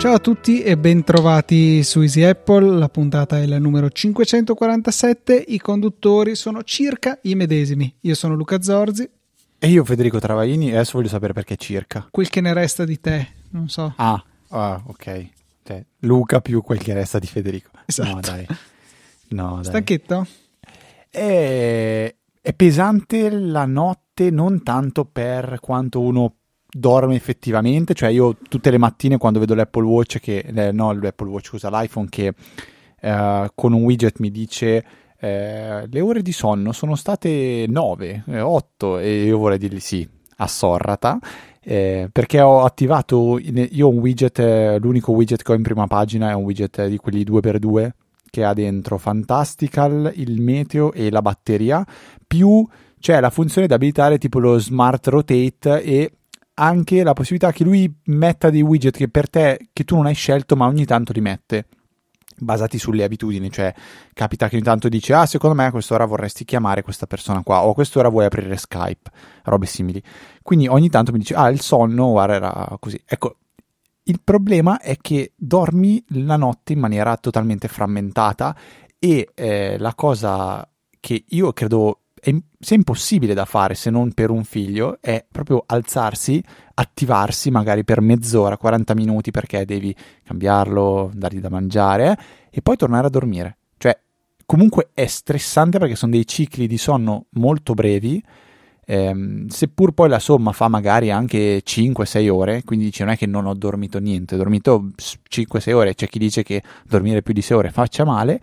Ciao a tutti e bentrovati su Easy Apple, la puntata è la numero 547, i conduttori sono circa i medesimi. Io sono Luca Zorzi. E io Federico Travaini e adesso voglio sapere perché circa. Quel che ne resta di te, non so. Ah, ah ok. Cioè, Luca più quel che resta di Federico. Esatto. No, dai. No, dai. Stanchetto? È, è pesante la notte non tanto per quanto uno dorme effettivamente, cioè io tutte le mattine quando vedo l'Apple Watch che, eh, no l'Apple Watch, scusa, l'iPhone che eh, con un widget mi dice eh, le ore di sonno sono state 9, 8 eh, e io vorrei dirgli sì, assorrata. Eh, perché ho attivato io ho un widget, eh, l'unico widget che ho in prima pagina è un widget di quelli 2x2 che ha dentro Fantastical, il meteo e la batteria, più c'è la funzione da abilitare tipo lo smart rotate e anche la possibilità che lui metta dei widget che per te, che tu non hai scelto, ma ogni tanto li mette basati sulle abitudini, cioè capita che ogni tanto dici ah secondo me a quest'ora vorresti chiamare questa persona qua o a quest'ora vuoi aprire Skype, robe simili. Quindi ogni tanto mi dice ah il sonno guarda era così. Ecco, il problema è che dormi la notte in maniera totalmente frammentata e eh, la cosa che io credo è, sia impossibile da fare se non per un figlio è proprio alzarsi, attivarsi magari per mezz'ora, 40 minuti perché devi cambiarlo, dargli da mangiare e poi tornare a dormire. Cioè, comunque è stressante perché sono dei cicli di sonno molto brevi. Ehm, seppur poi la somma fa magari anche 5-6 ore, quindi dice non è che non ho dormito niente, ho dormito 5-6 ore, c'è chi dice che dormire più di 6 ore faccia male,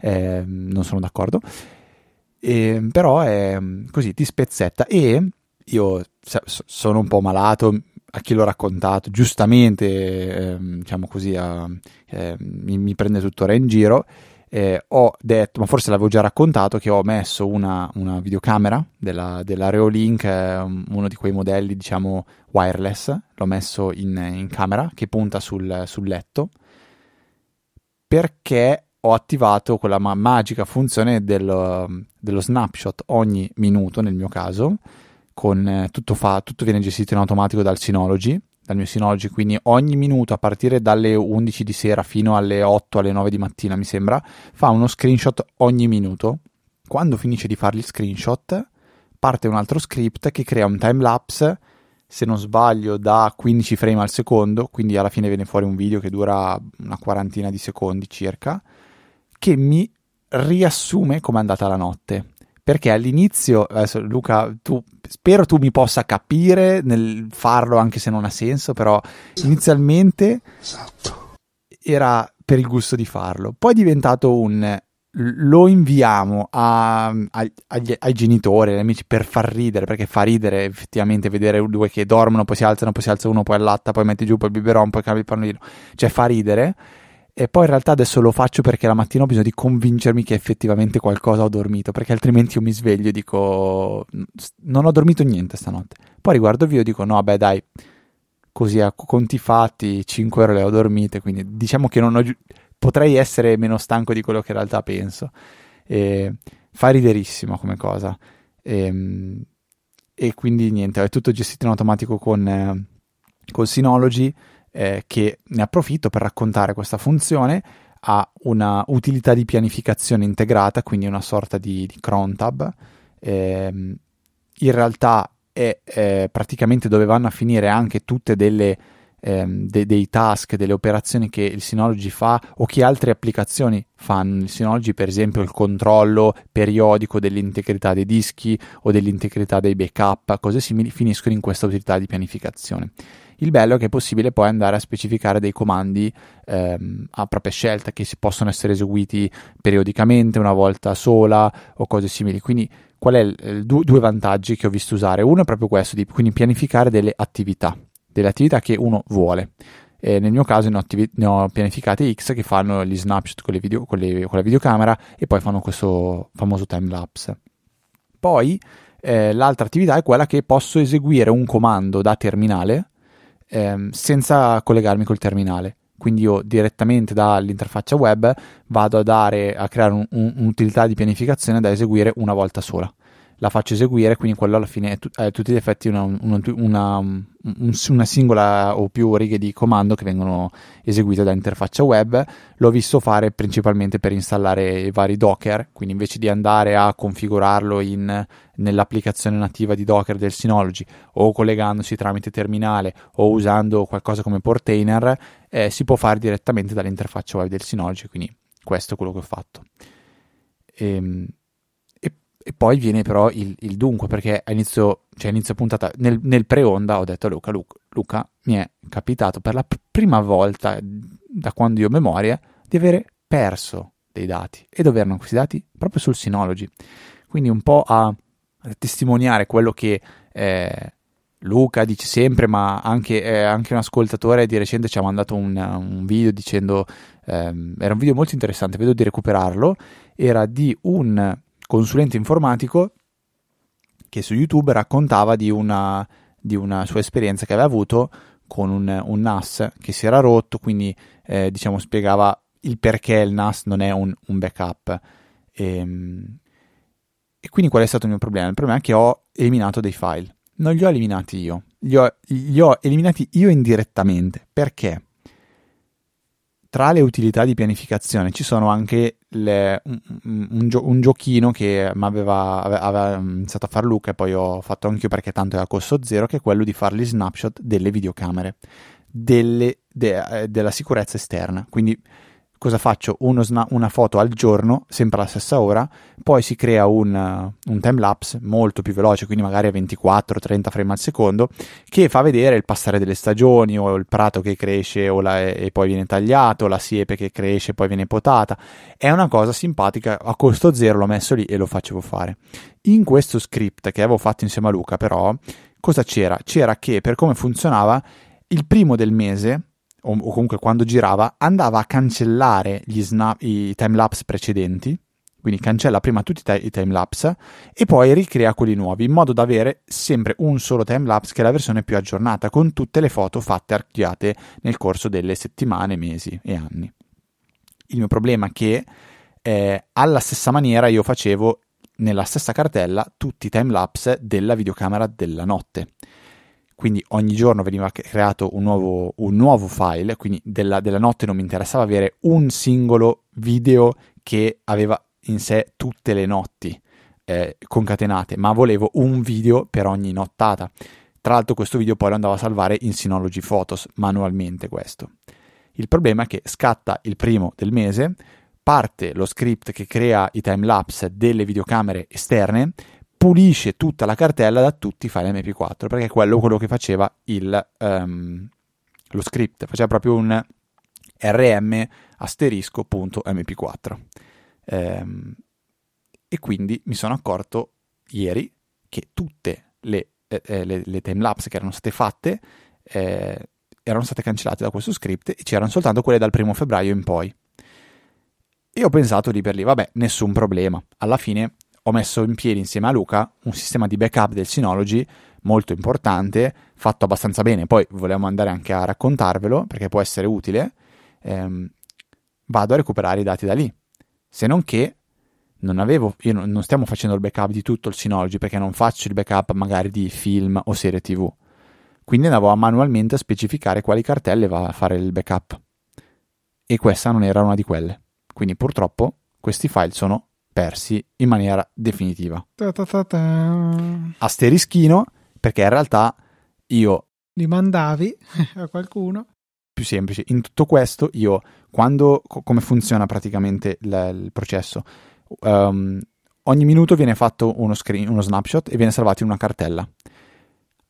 ehm, non sono d'accordo, e, però è così, ti spezzetta e io sono un po' malato, a chi l'ho raccontato, giustamente, eh, diciamo così, a, eh, mi, mi, prende tuttora in giro. Eh, ho detto, ma forse l'avevo già raccontato, che ho messo una, una videocamera della, della Reolink, eh, uno di quei modelli, diciamo, wireless, l'ho messo in, in camera che punta sul, sul letto, perché ho attivato quella ma- magica funzione del, dello snapshot ogni minuto, nel mio caso, con eh, tutto, fa, tutto viene gestito in automatico dal Synology, dal mio Synology, quindi ogni minuto a partire dalle 11 di sera fino alle 8, alle 9 di mattina, mi sembra, fa uno screenshot ogni minuto. Quando finisce di fare gli screenshot, parte un altro script che crea un timelapse se non sbaglio, da 15 frame al secondo, quindi alla fine viene fuori un video che dura una quarantina di secondi circa, che mi riassume com'è andata la notte. Perché all'inizio, adesso Luca, tu, spero tu mi possa capire nel farlo anche se non ha senso, però inizialmente esatto. era per il gusto di farlo. Poi è diventato un lo inviamo a, a, agli, ai genitori, agli amici per far ridere, perché fa ridere effettivamente vedere due che dormono, poi si alzano, poi si alza uno, poi allatta, poi mette giù, poi il biberon, poi cambia il pannolino, cioè fa ridere e poi in realtà adesso lo faccio perché la mattina ho bisogno di convincermi che effettivamente qualcosa ho dormito, perché altrimenti io mi sveglio e dico non ho dormito niente stanotte. Poi riguardo video e dico no, beh dai, così a conti fatti 5 ore le ho dormite, quindi diciamo che ho potrei essere meno stanco di quello che in realtà penso. E fa riderissimo come cosa. E, ehm, e, quindi niente, è tutto gestito in automatico con, eh, con Synology eh, che ne approfitto per raccontare questa funzione ha una utilità di pianificazione integrata, quindi una sorta di, di cron tab. Eh, in realtà è eh, praticamente dove vanno a finire anche tutte delle ehm, de- dei task, delle operazioni che il Synology fa o che altre applicazioni fanno. Il Synology, per esempio, il controllo periodico dell'integrità dei dischi o dell'integrità dei backup, cose simili, finiscono in questa utilità di pianificazione. Il bello è che è possibile poi andare a specificare dei comandi ehm, a propria scelta che si possono essere eseguiti periodicamente, una volta sola o cose simili. Quindi qual è il, il, due vantaggi che ho visto usare? Uno è proprio questo, di quindi pianificare delle attività, delle attività che uno vuole. E nel mio caso ne ho, attivi- ne ho, pianificate X che fanno gli snapshot con, video, con, le, con la videocamera e poi fanno questo famoso time lapse. Poi eh, l'altra attività è quella che posso eseguire un comando da terminale ehm, senza collegarmi col terminale. quindi io direttamente dall'interfaccia web vado a, dare, a creare un, un, un'utilità di pianificazione da eseguire una volta sola la faccio eseguire, quindi quello alla fine è, tu- tutti gli effetti una, una, una, una, singola o più righe di comando che vengono eseguite da interfaccia web. L'ho visto fare principalmente per installare i vari Docker, quindi invece di andare a configurarlo in, nell'applicazione nativa di Docker del Synology o collegandosi tramite terminale o usando qualcosa come Portainer, eh, si può fare direttamente dall'interfaccia web del Synology, quindi questo è quello che ho fatto. Ehm, e poi viene però il, il dunque, perché a inizio, cioè inizio puntata, nel, nel pre-onda ho detto a Luca, Luca, Luca, mi è capitato per la prima volta da quando io ho memoria di avere perso dei dati. E dove erano questi dati? Proprio sul Synology. Quindi un po' a, a testimoniare quello che eh, Luca dice sempre, ma anche, eh, anche, un ascoltatore di recente ci ha mandato un, un video dicendo, ehm, era un video molto interessante, vedo di recuperarlo, era di un consulente informatico che su YouTube raccontava di una, di una sua esperienza che aveva avuto con un, un, NAS che si era rotto, quindi eh, diciamo spiegava il perché il NAS non è un, un backup. E, ehm, e, quindi qual è stato il mio problema? Il problema è che ho eliminato dei file. Non li ho eliminati io, li ho, li ho eliminati io indirettamente. Perché? Tra le utilità di pianificazione ci sono anche le, un, un, un, giochino che mi aveva, aveva, iniziato a fare Luca e poi ho fatto anch'io perché tanto è a costo zero, che è quello di fare gli snapshot delle videocamere, delle, de, eh, della sicurezza esterna. Quindi cosa faccio? Sna- una foto al giorno, sempre alla stessa ora, poi si crea un, uh, un time molto più veloce, quindi magari a 24-30 frame al secondo, che fa vedere il passare delle stagioni o il prato che cresce la, e poi viene tagliato, la siepe che cresce e poi viene potata. È una cosa simpatica, a costo zero l'ho messo lì e lo facevo fare. In questo script che avevo fatto insieme a Luca, però, cosa c'era? C'era che per come funzionava, il primo del mese o, o comunque quando girava, andava a cancellare snap, i timelapse precedenti, quindi cancella prima tutti i timelapse e poi ricrea quelli nuovi in modo da avere sempre un solo timelapse che è la versione più aggiornata con tutte le foto fatte archiviate nel corso delle settimane, mesi e anni. Il mio problema è che eh, alla stessa maniera io facevo nella stessa cartella tutti i timelapse della videocamera della notte quindi ogni giorno veniva creato un nuovo, un nuovo file, quindi della, della, notte non mi interessava avere un singolo video che aveva in sé tutte le notti eh, concatenate, ma volevo un video per ogni nottata. Tra l'altro questo video poi lo andavo a salvare in Synology Photos manualmente questo. Il problema è che scatta il primo del mese, parte lo script che crea i timelapse delle videocamere esterne, pulisce tutta la cartella da tutti i file mp4 perché è quello, quello che faceva il, um, lo script faceva proprio un rm asterisco.mp4 ehm, e quindi mi sono accorto ieri che tutte le, eh, eh, le, le timelapse che erano state fatte eh, erano state cancellate da questo script e c'erano soltanto quelle dal primo febbraio in poi e ho pensato lì per lì, vabbè, nessun problema. Alla fine ho messo in piedi insieme a Luca un sistema di backup del Synology molto importante, fatto abbastanza bene, poi volevamo andare anche a raccontarvelo perché può essere utile, ehm, vado a recuperare i dati da lì. Se non che non avevo, io non, stiamo facendo il backup di tutto il Synology perché non faccio il backup magari di film o serie TV. Quindi andavo a manualmente a specificare quali cartelle va a fare il backup. E questa non era una di quelle. Quindi purtroppo questi file sono persi in maniera definitiva. Ta ta ta Asterischino, perché in realtà io... Li mandavi a qualcuno? Più semplice. In tutto questo io, quando... Co- come funziona praticamente l- il processo? Um, ogni minuto viene fatto uno, screen, uno snapshot e viene salvato in una cartella.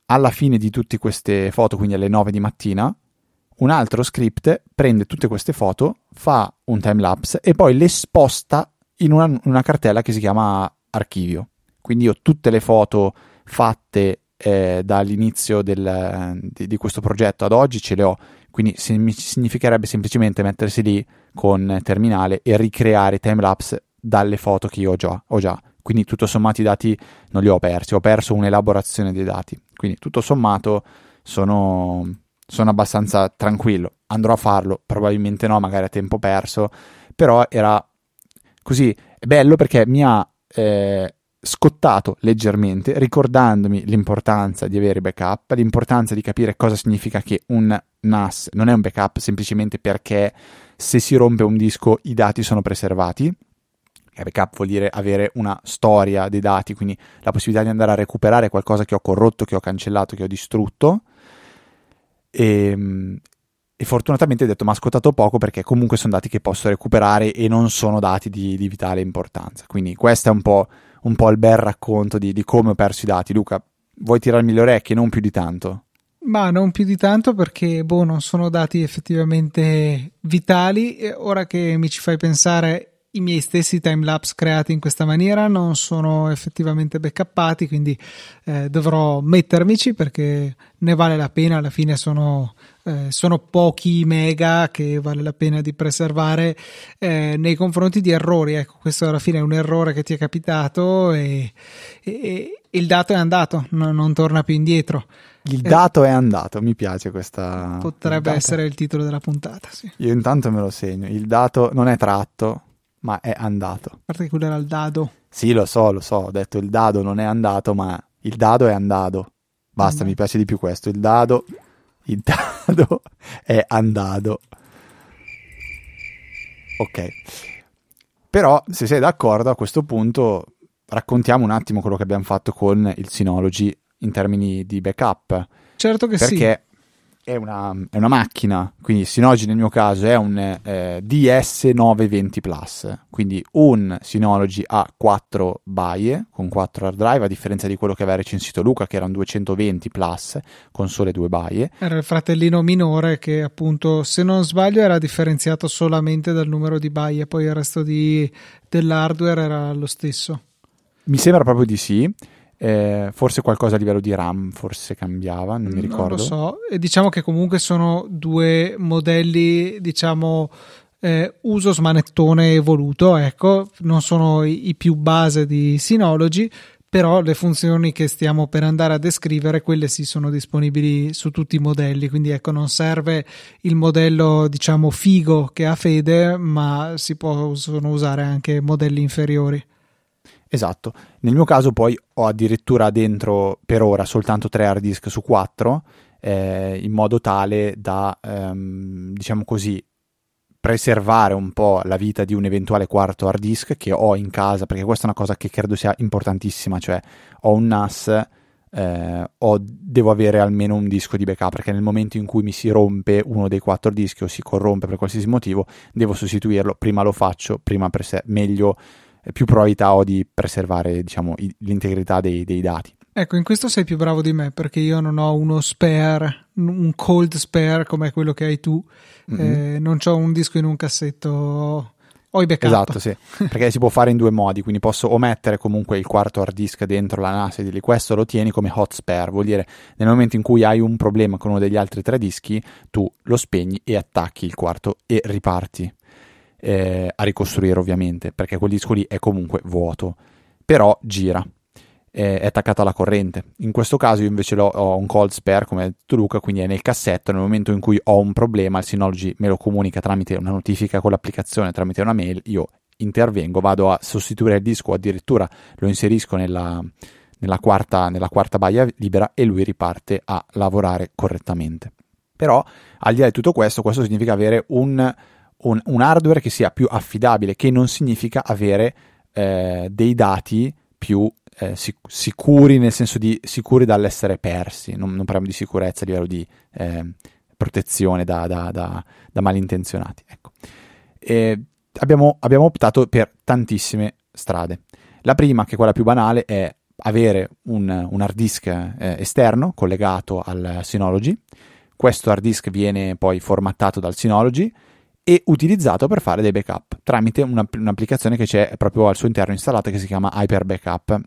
Alla fine di tutte queste foto, quindi alle 9 di mattina, un altro script prende tutte queste foto, fa un timelapse e poi le sposta in una, una cartella che si chiama archivio. Quindi io tutte le foto fatte eh, dall'inizio del, di, di, questo progetto ad oggi ce le ho, quindi significherebbe semplicemente mettersi lì con terminale e ricreare timelapse dalle foto che io ho già, ho già. Quindi tutto sommato i dati non li ho persi, ho perso un'elaborazione dei dati. Quindi tutto sommato sono, sono abbastanza tranquillo andrò a farlo, probabilmente no, magari a tempo perso, però era così è bello perché mi ha eh, scottato leggermente, ricordandomi l'importanza di avere backup, l'importanza di capire cosa significa che un NAS non è un backup semplicemente perché se si rompe un disco i dati sono preservati. Backup vuol dire avere una storia dei dati, quindi la possibilità di andare a recuperare qualcosa che ho corrotto, che ho cancellato, che ho distrutto. E, ehm, e fortunatamente ho detto mi ha scottato poco perché comunque sono dati che posso recuperare e non sono dati di, di vitale importanza. Quindi questo è un po', un po il bel racconto di, di, come ho perso i dati. Luca, vuoi tirarmi le orecchie? Non più di tanto. Ma non più di tanto perché boh, non sono dati effettivamente vitali. E ora che mi ci fai pensare, i miei stessi timelapse creati in questa maniera non sono effettivamente backuppati, quindi eh, dovrò mettermici perché ne vale la pena. Alla fine sono, eh, sono pochi mega che vale la pena di preservare eh, nei confronti di errori. Ecco, questo alla fine è un errore che ti è capitato e, e, e il dato è andato, no, non torna più indietro. Il dato è andato, mi piace questa. Potrebbe il essere il titolo della puntata, sì. Io intanto me lo segno. Il dato non è tratto, ma è andato. A parte che quello era il dado. Sì, lo so, lo so, ho detto il dado non è andato, ma il dado è andato. Basta, mm. mi piace di più questo. Il dado, il dado è andato. Ok. Però, se sei d'accordo, a questo punto raccontiamo un attimo quello che abbiamo fatto con il Synology in termini di backup. Certo che perché sì. Perché è una, è una, macchina, quindi Synology nel mio caso è un eh, DS920 Plus, quindi un Synology a 4 baie con 4 hard drive, a differenza di quello che aveva recensito Luca che era un 220 Plus con sole 2 baie. Era il fratellino minore che appunto, se non sbaglio, era differenziato solamente dal numero di baie, poi il resto di, dell'hardware era lo stesso. Mi sembra proprio di sì. Eh, forse qualcosa a livello di RAM forse cambiava, non mi ricordo. Non lo so, e diciamo che comunque sono due modelli, diciamo, eh, uso smanettone evoluto, ecco, non sono i, i, più base di Synology, però le funzioni che stiamo per andare a descrivere, quelle sì sono disponibili su tutti i modelli, quindi ecco, non serve il modello, diciamo, figo che ha Fede, ma si possono usare anche modelli inferiori. Esatto. Nel mio caso poi ho addirittura dentro per ora soltanto tre hard disk su quattro, eh, in modo tale da, ehm, diciamo così, preservare un po' la vita di un eventuale quarto hard disk che ho in casa, perché questa è una cosa che credo sia importantissima, cioè ho un NAS, eh, ho, devo avere almeno un disco di backup, perché nel momento in cui mi si rompe uno dei quattro dischi o si corrompe per qualsiasi motivo, devo sostituirlo, prima lo faccio, prima prese- meglio più probabilità ho di preservare diciamo, l'integrità dei, dei dati. Ecco, in questo sei più bravo di me perché io non ho uno spare, un cold spare come quello che hai tu, mm-hmm. eh, non ho un disco in un cassetto, ho i backup. Esatto, sì, perché si può fare in due modi, quindi posso o mettere comunque il quarto hard disk dentro la NAS e dirgli questo lo tieni come hot spare, vuol dire nel momento in cui hai un problema con uno degli altri tre dischi, tu lo spegni e attacchi il quarto e riparti eh, a ricostruire ovviamente, perché quel disco lì è comunque vuoto, però gira, è attaccato alla corrente. In questo caso io invece ho un cold spare, come ha detto Luca, quindi è nel cassetto, nel momento in cui ho un problema il Synology me lo comunica tramite una notifica con l'applicazione, tramite una mail, io intervengo, vado a sostituire il disco, addirittura lo inserisco nella, nella, quarta, nella quarta baia libera e lui riparte a lavorare correttamente. Però al di là di tutto questo, questo significa avere un un, un hardware che sia più affidabile, che non significa avere eh, dei dati più eh, sic- sicuri, nel senso di sicuri dall'essere persi. Non, non parliamo di sicurezza a livello di eh, protezione da, da, da, da malintenzionati. Ecco. Abbiamo, abbiamo, optato per tantissime strade. La prima, che è quella più banale, è avere un, un hard disk eh, esterno collegato al Synology. Questo hard disk viene poi formattato dal Synology e utilizzato per fare dei backup tramite una, un'applicazione che c'è proprio al suo interno installata che si chiama Hyper Backup.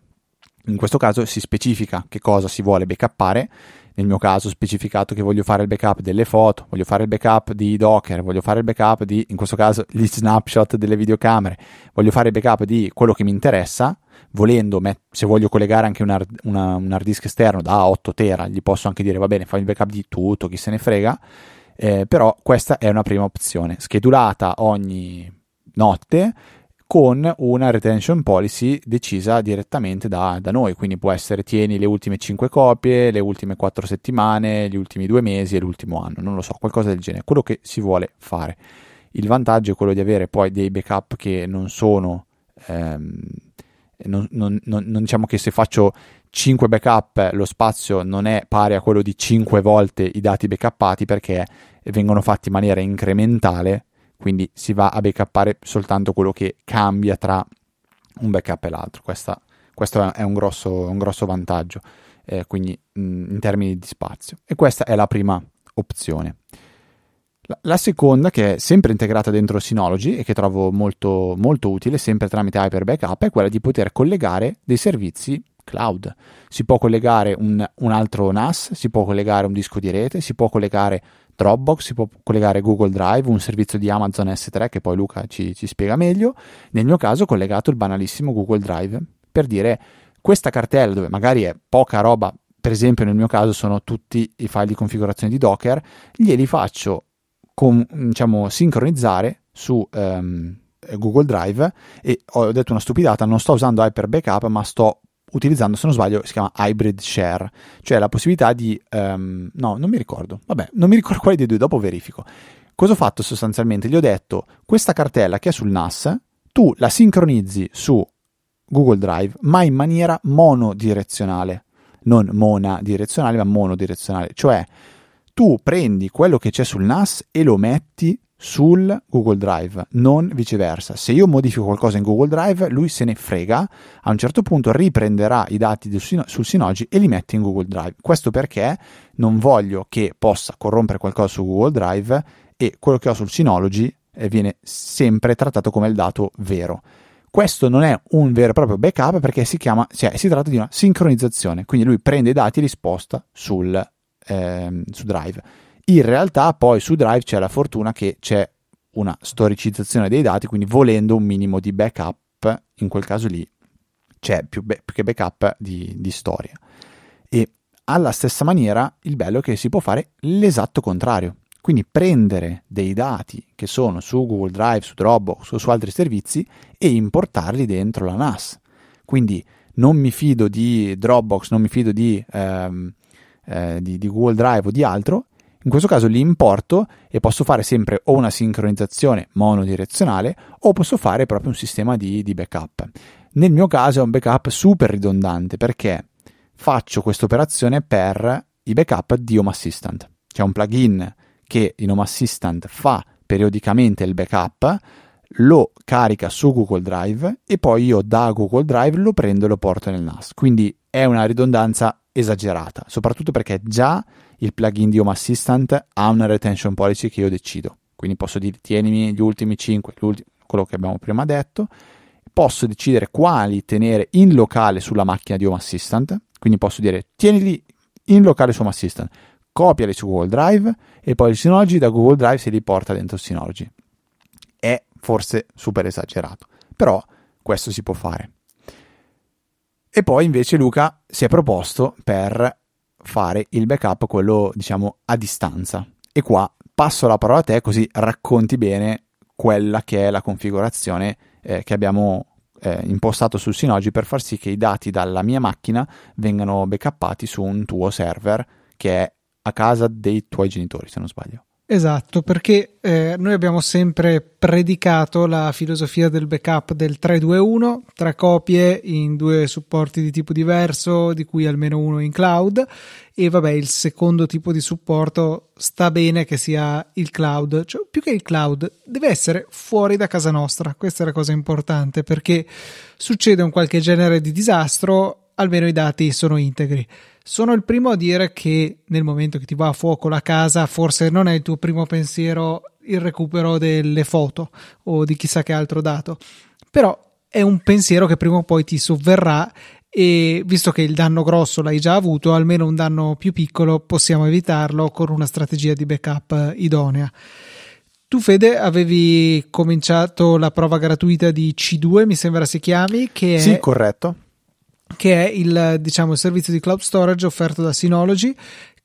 In questo caso si specifica che cosa si vuole backuppare. Nel mio caso ho specificato che voglio fare il backup delle foto, voglio fare il backup di Docker, voglio fare il backup di, in questo caso, gli snapshot delle videocamere, voglio fare il backup di quello che mi interessa. Volendo, se voglio collegare anche un hard, una, un hard disk esterno da 8 tera, gli posso anche dire va bene, fai il backup di tutto, chi se ne frega Eh, però questa è una prima opzione, schedulata ogni notte con una retention policy decisa direttamente da, da, noi, quindi può essere tieni le ultime 5 copie, le ultime 4 settimane, gli ultimi 2 mesi e l'ultimo anno, non lo so, qualcosa del genere, quello che si vuole fare. Il vantaggio è quello di avere poi dei backup che non sono, ehm, non, non, non, non diciamo che se faccio 5 backup lo spazio non è pari a quello di 5 volte i dati backuppati perché vengono fatti in maniera incrementale quindi si va a backuppare soltanto quello che cambia tra un backup e l'altro. Questa, questo è un grosso, un grosso vantaggio, eh, quindi mh, mm, in termini di spazio. E questa è la prima opzione. La, seconda, che è sempre integrata dentro Synology e che trovo molto, molto utile, sempre tramite Hyper Backup, è quella di poter collegare dei servizi cloud. Si può collegare un, un altro NAS, si può collegare un disco di rete, si può collegare Dropbox, si può collegare Google Drive, un servizio di Amazon S3 che poi Luca ci, ci spiega meglio. Nel mio caso ho collegato il banalissimo Google Drive per dire questa cartella dove magari è poca roba, per esempio nel mio caso sono tutti i file di configurazione di Docker, glieli faccio con, diciamo, sincronizzare su um, Google Drive e ho detto una stupidata, non sto usando Hyper Backup ma sto utilizzando, se non sbaglio, si chiama hybrid share, cioè la possibilità di... Um, no, non mi ricordo, vabbè, non mi ricordo quale dei due, dopo verifico. Cosa ho fatto sostanzialmente? Gli ho detto, questa cartella che è sul NAS, tu la sincronizzi su Google Drive, ma in maniera monodirezionale, non monadirezionale, ma monodirezionale, cioè tu prendi quello che c'è sul NAS e lo metti sul Google Drive, non viceversa. Se io modifico qualcosa in Google Drive, lui se ne frega, a un certo punto riprenderà i dati sul Synology e li mette in Google Drive. Questo perché non voglio che possa corrompere qualcosa su Google Drive e quello che ho sul Synology eh, viene sempre trattato come il dato vero. Questo non è un vero e proprio backup perché si, chiama, cioè, si tratta di una sincronizzazione, quindi lui prende i dati e li sposta sul, ehm, su Drive in realtà poi su Drive c'è la fortuna che c'è una storicizzazione dei dati, quindi volendo un minimo di backup, in quel caso lì c'è più, be- più che backup di, di storia. E alla stessa maniera il bello è che si può fare l'esatto contrario. Quindi prendere dei dati che sono su Google Drive, su Dropbox o su altri servizi e importarli dentro la NAS. Quindi non mi fido di Dropbox, non mi fido di, ehm, eh, di, di Google Drive o di altro, in questo caso li importo e posso fare sempre o una sincronizzazione monodirezionale o posso fare proprio un sistema di, di backup. Nel mio caso è un backup super ridondante perché faccio questa operazione per i backup di Home Assistant. C'è un plugin che in Home Assistant fa periodicamente il backup, lo carica su Google Drive e poi io da Google Drive lo prendo e lo porto nel NAS. Quindi è una ridondanza esagerata, soprattutto perché già il plugin di Home Assistant ha una retention policy che io decido. Quindi posso dire tienimi gli ultimi 5, quello che abbiamo prima detto. Posso decidere quali tenere in locale sulla macchina di Home Assistant. Quindi posso dire tienili in locale su Home Assistant, copiali su Google Drive e poi il Synology da Google Drive si riporta dentro il Synology. È forse super esagerato, però questo si può fare. E poi invece Luca si è proposto per fare il backup, quello diciamo a distanza. E qua passo la parola a te così racconti bene quella che è la configurazione eh, che abbiamo eh, impostato sul Synology per far sì che i dati dalla mia macchina vengano backuppati su un tuo server che è a casa dei tuoi genitori, se non sbaglio. Esatto, perché eh, noi abbiamo sempre predicato la filosofia del backup del 321, tre copie in due supporti di tipo diverso, di cui almeno uno in cloud, e vabbè, il secondo tipo di supporto sta bene che sia il cloud, cioè più che il cloud, deve essere fuori da casa nostra. Questa è la cosa importante perché succede un qualche genere di disastro, almeno i dati sono integri. Sono il primo a dire che nel momento che ti va a fuoco la casa, forse non è il tuo primo pensiero il recupero delle foto o di chissà che altro dato, però è un pensiero che prima o poi ti sovverrà e visto che il danno grosso l'hai già avuto, almeno un danno più piccolo possiamo evitarlo con una strategia di backup idonea. Tu Fede avevi cominciato la prova gratuita di C2, mi sembra si chiami, che è... Sì, corretto che è il, diciamo, il servizio di cloud storage offerto da Synology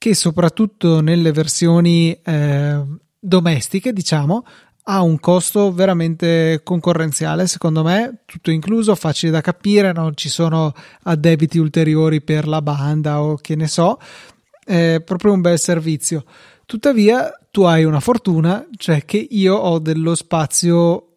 che soprattutto nelle versioni eh, domestiche, diciamo, ha un costo veramente concorrenziale, secondo me, tutto incluso, facile da capire, non ci sono addebiti ulteriori per la banda o che ne so, è proprio un bel servizio. Tuttavia, tu hai una fortuna, cioè che io ho dello spazio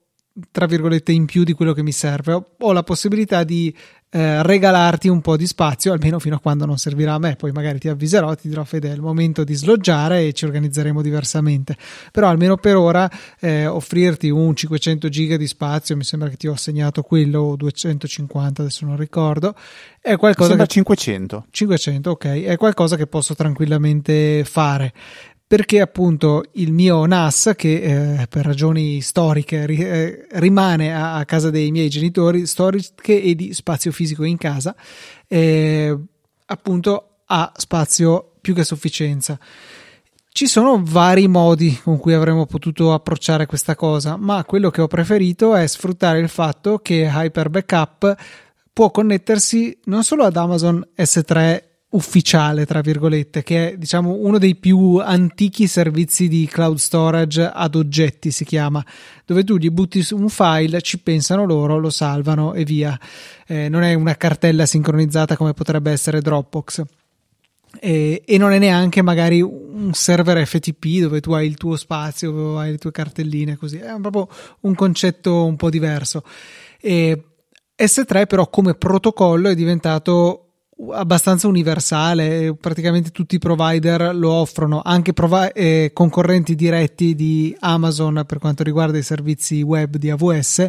tra virgolette in più di quello che mi serve. Ho, ho la possibilità di eh, regalarti un po' di spazio, almeno fino a quando non servirà a me. Poi magari ti avviserò, ti dirò Fede, è il momento di sloggiare e ci organizzeremo diversamente. Però almeno per ora eh, offrirti un 500 giga di spazio, mi sembra che ti ho assegnato quello, o 250, adesso non ricordo, è qualcosa... che... 500. 500, ok, è qualcosa che posso tranquillamente fare perché appunto il mio NAS, che eh, per ragioni storiche ri, eh, rimane a, a, casa dei miei genitori, storiche e di spazio fisico in casa, eh, appunto ha spazio più che a sufficienza. Ci sono vari modi con cui avremmo potuto approcciare questa cosa, ma quello che ho preferito è sfruttare il fatto che Hyper Backup può connettersi non solo ad Amazon S3 ufficiale, tra virgolette, che è diciamo uno dei più antichi servizi di cloud storage ad oggetti, si chiama, dove tu gli butti su un file, ci pensano loro, lo salvano e via. Eh, non è una cartella sincronizzata come potrebbe essere Dropbox. E, e, non è neanche magari un server FTP dove tu hai il tuo spazio, dove hai le tue cartelline, così è proprio un concetto un po' diverso. E S3 però come protocollo è diventato abbastanza universale, praticamente tutti i provider lo offrono, anche provi- eh, concorrenti diretti di Amazon per quanto riguarda i servizi web di AWS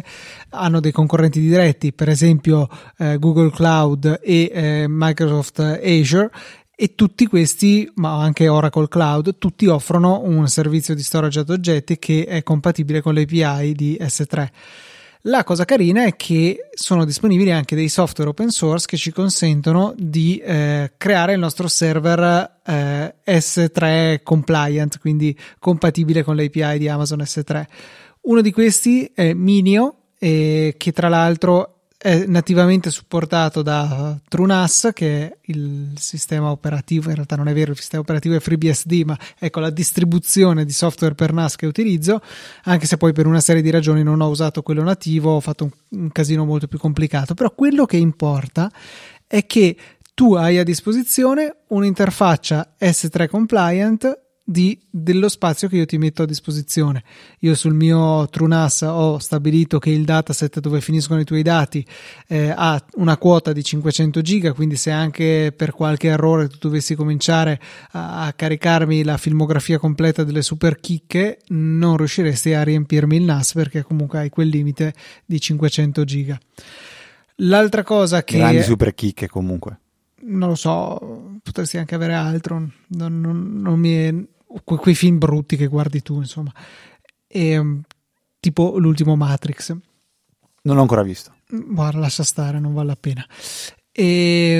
hanno dei concorrenti diretti, per esempio eh, Google Cloud e eh, Microsoft Azure e tutti questi, ma anche Oracle Cloud, tutti offrono un servizio di storage ad oggetti che è compatibile con l'API di S3. La cosa carina è che sono disponibili anche dei software open source che ci consentono di eh, creare il nostro server eh, S3 compliant, quindi compatibile con l'API di Amazon S3. Uno di questi è Minio, eh, che tra l'altro è nativamente supportato da TrueNAS che è il sistema operativo in realtà non è vero il sistema operativo è FreeBSD ma ecco la distribuzione di software per NAS che utilizzo anche se poi per una serie di ragioni non ho usato quello nativo ho fatto un, un casino molto più complicato. Però quello che importa è che tu hai a disposizione un'interfaccia S3 compliant di, dello spazio che io ti metto a disposizione. Io sul mio TrueNAS ho stabilito che il dataset dove finiscono i tuoi dati eh, ha una quota di 500 giga, quindi se anche per qualche errore tu dovessi cominciare a, a caricarmi la filmografia completa delle super chicche, non riusciresti a riempirmi il NAS perché comunque hai quel limite di 500 giga. L'altra cosa che... Grandi super chicche comunque non lo so, potresti anche avere altro, non, non, non mi è, que- quei film brutti che guardi tu, insomma. E, ehm, tipo l'ultimo Matrix. Non l'ho ancora visto. Guarda, lascia stare, non vale la pena. E,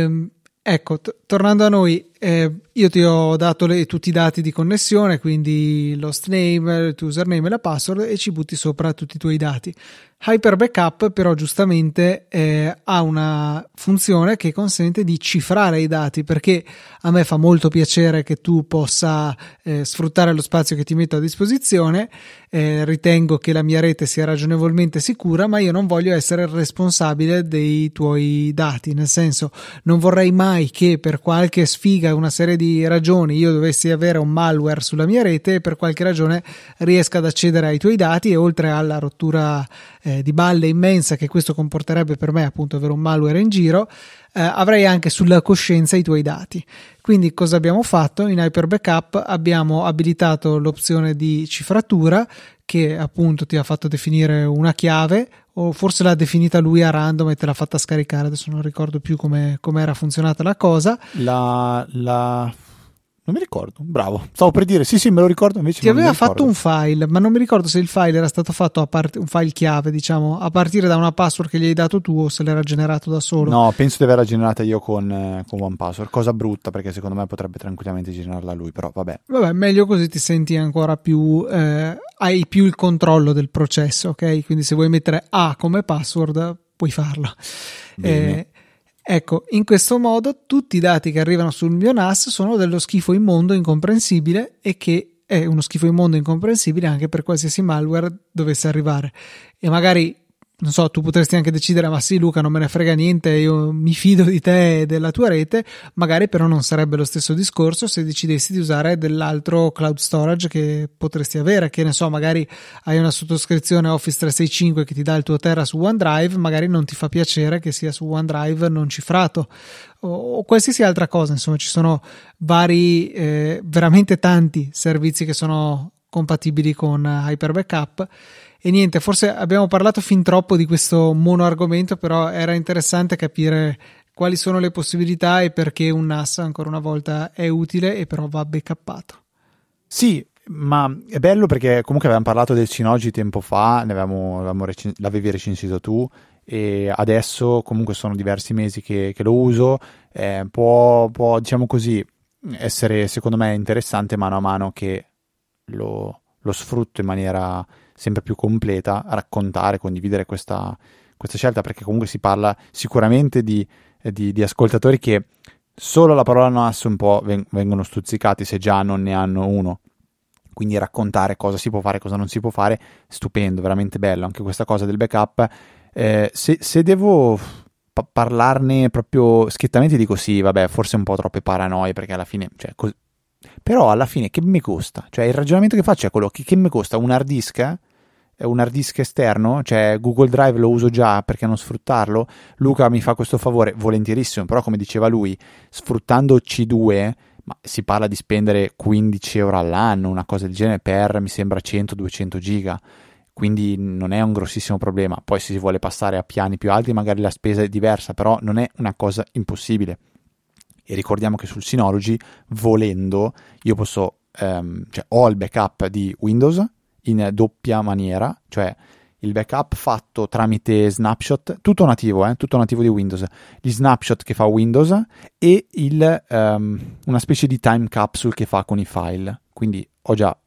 ehm, ecco, t- tornando a noi, eh, io ti ho dato le, tutti i dati di connessione, quindi l'host name, il username e la password e ci butti sopra tutti i tuoi dati. Hyper Backup però giustamente eh, ha una funzione che consente di cifrare i dati perché a me fa molto piacere che tu possa eh, sfruttare lo spazio che ti metto a disposizione eh, ritengo che la mia rete sia ragionevolmente sicura ma io non voglio essere il responsabile dei tuoi dati nel senso non vorrei mai che per qualche sfiga una serie di ragioni io dovessi avere un malware sulla mia rete e per qualche ragione riesca ad accedere ai tuoi dati e oltre alla rottura eh, di balle immensa che questo comporterebbe per me, appunto, avere un malware in giro, eh, avrei anche sulla coscienza i tuoi dati. Quindi, cosa abbiamo fatto? In Hyper Backup abbiamo abilitato l'opzione di cifratura che appunto ti ha fatto definire una chiave o forse l'ha definita lui a random e te l'ha fatta scaricare adesso non ricordo più come era funzionata la cosa la, la non mi ricordo, bravo. Stavo per dire, sì, sì, me lo ricordo invece. Ti aveva fatto un file, ma non mi ricordo se il file era stato fatto a parte, un file chiave, diciamo, a partire da una password che gli hai dato tu o se l'era generato da solo. No, penso di averla generata io con, eh, con OnePassword. Cosa brutta perché secondo me potrebbe tranquillamente generarla lui, però vabbè. Vabbè, meglio così ti senti ancora più. Eh, hai più il controllo del processo, ok? Quindi se vuoi mettere A come password, puoi farlo. Eh, Ecco, in questo modo tutti i dati che arrivano sul mio NAS sono dello schifo immondo incomprensibile e che è uno schifo immondo incomprensibile anche per qualsiasi malware dovesse arrivare. E magari non so, tu potresti anche decidere, ma sì, Luca, non me ne frega niente, io mi fido di te e della tua rete. Magari però non sarebbe lo stesso discorso se decidessi di usare dell'altro cloud storage che potresti avere. Che ne so, magari hai una sottoscrizione Office 365 che ti dà il tuo Terra su OneDrive, magari non ti fa piacere che sia su OneDrive non cifrato o, qualsiasi altra cosa. Insomma, ci sono vari, eh, veramente tanti servizi che sono compatibili con Hyper Backup e niente, forse abbiamo parlato fin troppo di questo mono argomento, però era interessante capire quali sono le possibilità e perché un NAS ancora una volta è utile e però va backuppato. Sì, ma è bello perché comunque avevamo parlato del Synology tempo fa, avevamo, avevamo recen- l'avevi recensito tu e adesso comunque sono diversi mesi che, che lo uso, eh, può, può, diciamo così, essere secondo me interessante mano a mano che lo, lo sfrutto in maniera sempre più completa, raccontare, condividere questa, questa scelta, perché comunque si parla sicuramente di, di, di ascoltatori che solo la parola NAS un po' vengono stuzzicati se già non ne hanno uno. Quindi raccontare cosa si può fare, cosa non si può fare, stupendo, veramente bello. Anche questa cosa del backup. Eh, se, se, devo pa- parlarne proprio schiettamente, dico sì, vabbè, forse un po' troppe paranoie, perché alla fine, cioè, cos- però alla fine che mi costa? Cioè il ragionamento che faccio è quello che, che mi costa un hard disk? Un hard disk esterno, cioè Google Drive lo uso già perché non sfruttarlo. Luca mi fa questo favore volentierissimo, però come diceva lui, sfruttando C2 ma si parla di spendere 15 euro all'anno, una cosa del genere per mi sembra 100-200 giga. Quindi non è un grossissimo problema. Poi se si vuole passare a piani più alti, magari la spesa è diversa, però non è una cosa impossibile. E ricordiamo che sul Synology, volendo, io posso, ehm, cioè ho il backup di Windows in doppia maniera, cioè il backup fatto tramite snapshot, tutto nativo, eh, tutto nativo di Windows, gli snapshot che fa Windows e il, um, una specie di time capsule che fa con i file. Quindi ho già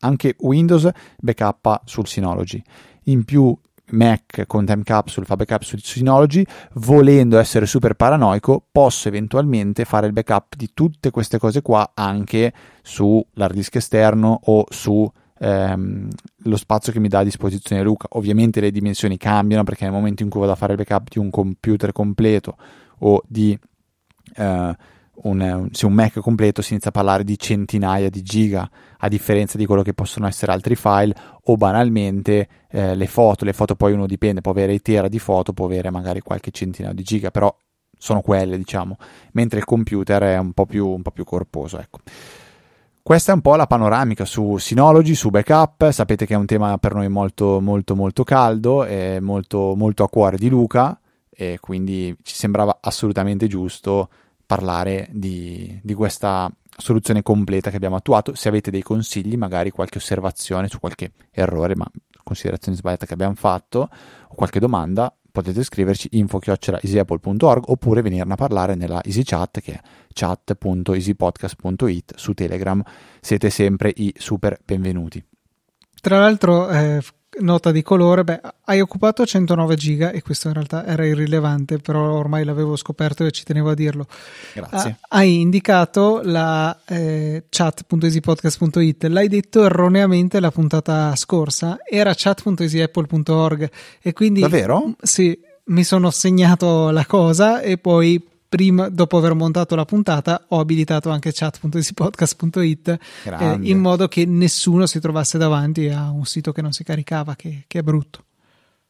anche Windows backup sul Synology. In più Mac con Time Capsule fa backup su Synology, volendo essere super paranoico, posso eventualmente fare il backup di tutte queste cose qua anche sull'hard disk esterno o su ehm, lo spazio che mi dà a disposizione Luca. Ovviamente le dimensioni cambiano perché nel momento in cui vado a fare il backup di un computer completo o di eh, un, sì, un Mac completo si inizia a parlare di centinaia di giga a differenza di quello che possono essere altri file o banalmente eh, le foto, le foto poi uno dipende, può avere i tera di foto, può avere magari qualche centinaio di giga, però sono quelle diciamo, mentre il computer è un po' più, un po più corposo. Ecco. Questa è un po' la panoramica su Synology, su backup. Sapete che è un tema per noi molto, molto, molto caldo e molto, molto a cuore di Luca e quindi ci sembrava assolutamente giusto parlare di, di questa soluzione completa che abbiamo attuato. Se avete dei consigli, magari qualche osservazione su qualche errore, ma considerazione sbagliata che abbiamo fatto, o qualche domanda, potete scriverci info-easyapple.org oppure venirne a parlare nella EasyChat che è chat.easypodcast.it su Telegram. Siete sempre i super benvenuti. Tra l'altro, eh, nota di colore, beh, hai occupato 109 giga e questo in realtà era irrilevante, però ormai l'avevo scoperto e ci tenevo a dirlo. Grazie. Ah, hai indicato la eh, chat.easypodcast.it, l'hai detto erroneamente la puntata scorsa, era chat.easyapple.org e quindi... Davvero? Sì, mi sono segnato la cosa e poi prima, dopo aver montato la puntata, ho abilitato anche chat.easypodcast.it eh, in modo che nessuno si trovasse davanti a un sito che non si caricava, che, che, è brutto.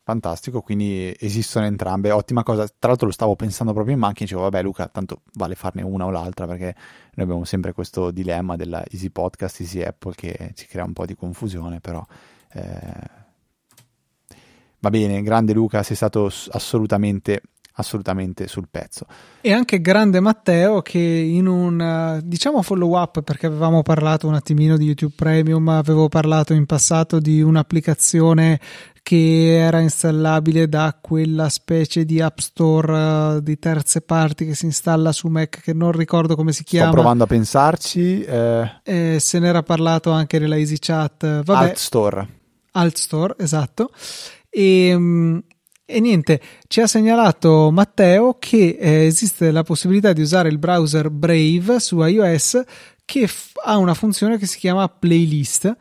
Fantastico, quindi esistono entrambe, ottima cosa. Tra l'altro lo stavo pensando proprio in macchina, dicevo vabbè Luca, tanto vale farne una o l'altra perché noi abbiamo sempre questo dilemma della Easy Podcast, Easy Apple che ci crea un po' di confusione, però... Eh... Va bene, grande Luca, sei stato assolutamente assolutamente sul pezzo. E anche grande Matteo che in un diciamo follow up perché avevamo parlato un attimino di YouTube Premium, avevo parlato in passato di un'applicazione che era installabile da quella specie di app store uh, di terze parti che si installa su Mac che non ricordo come si chiama. Sto provando a pensarci. Eh... Eh, se n'era parlato anche nella EasyChat. Vabbè, Alt Store. Alt Store, esatto. E, um, E niente, ci ha segnalato Matteo che eh, esiste la possibilità di usare il browser Brave su iOS che f- ha una funzione che si chiama playlist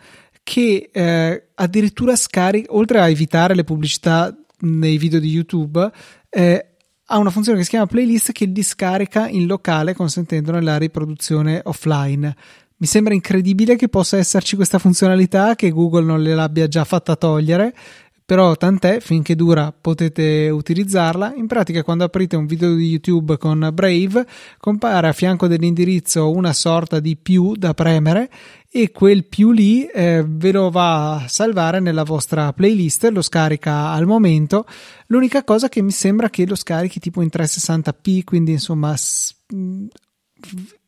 che eh, addirittura scarica, oltre a evitare le pubblicità nei video di YouTube, eh, ha una funzione che si chiama playlist che li scarica in locale consentendone la riproduzione offline. Mi sembra incredibile che possa esserci questa funzionalità, che Google non le l'abbia già fatta togliere però tant'è, finché dura potete utilizzarla. In pratica quando aprite un video di YouTube con Brave compare a fianco dell'indirizzo una sorta di più da premere e quel più lì eh, ve lo va a salvare nella vostra playlist, lo scarica al momento. L'unica cosa che mi sembra che lo scarichi tipo in 360p, quindi insomma s-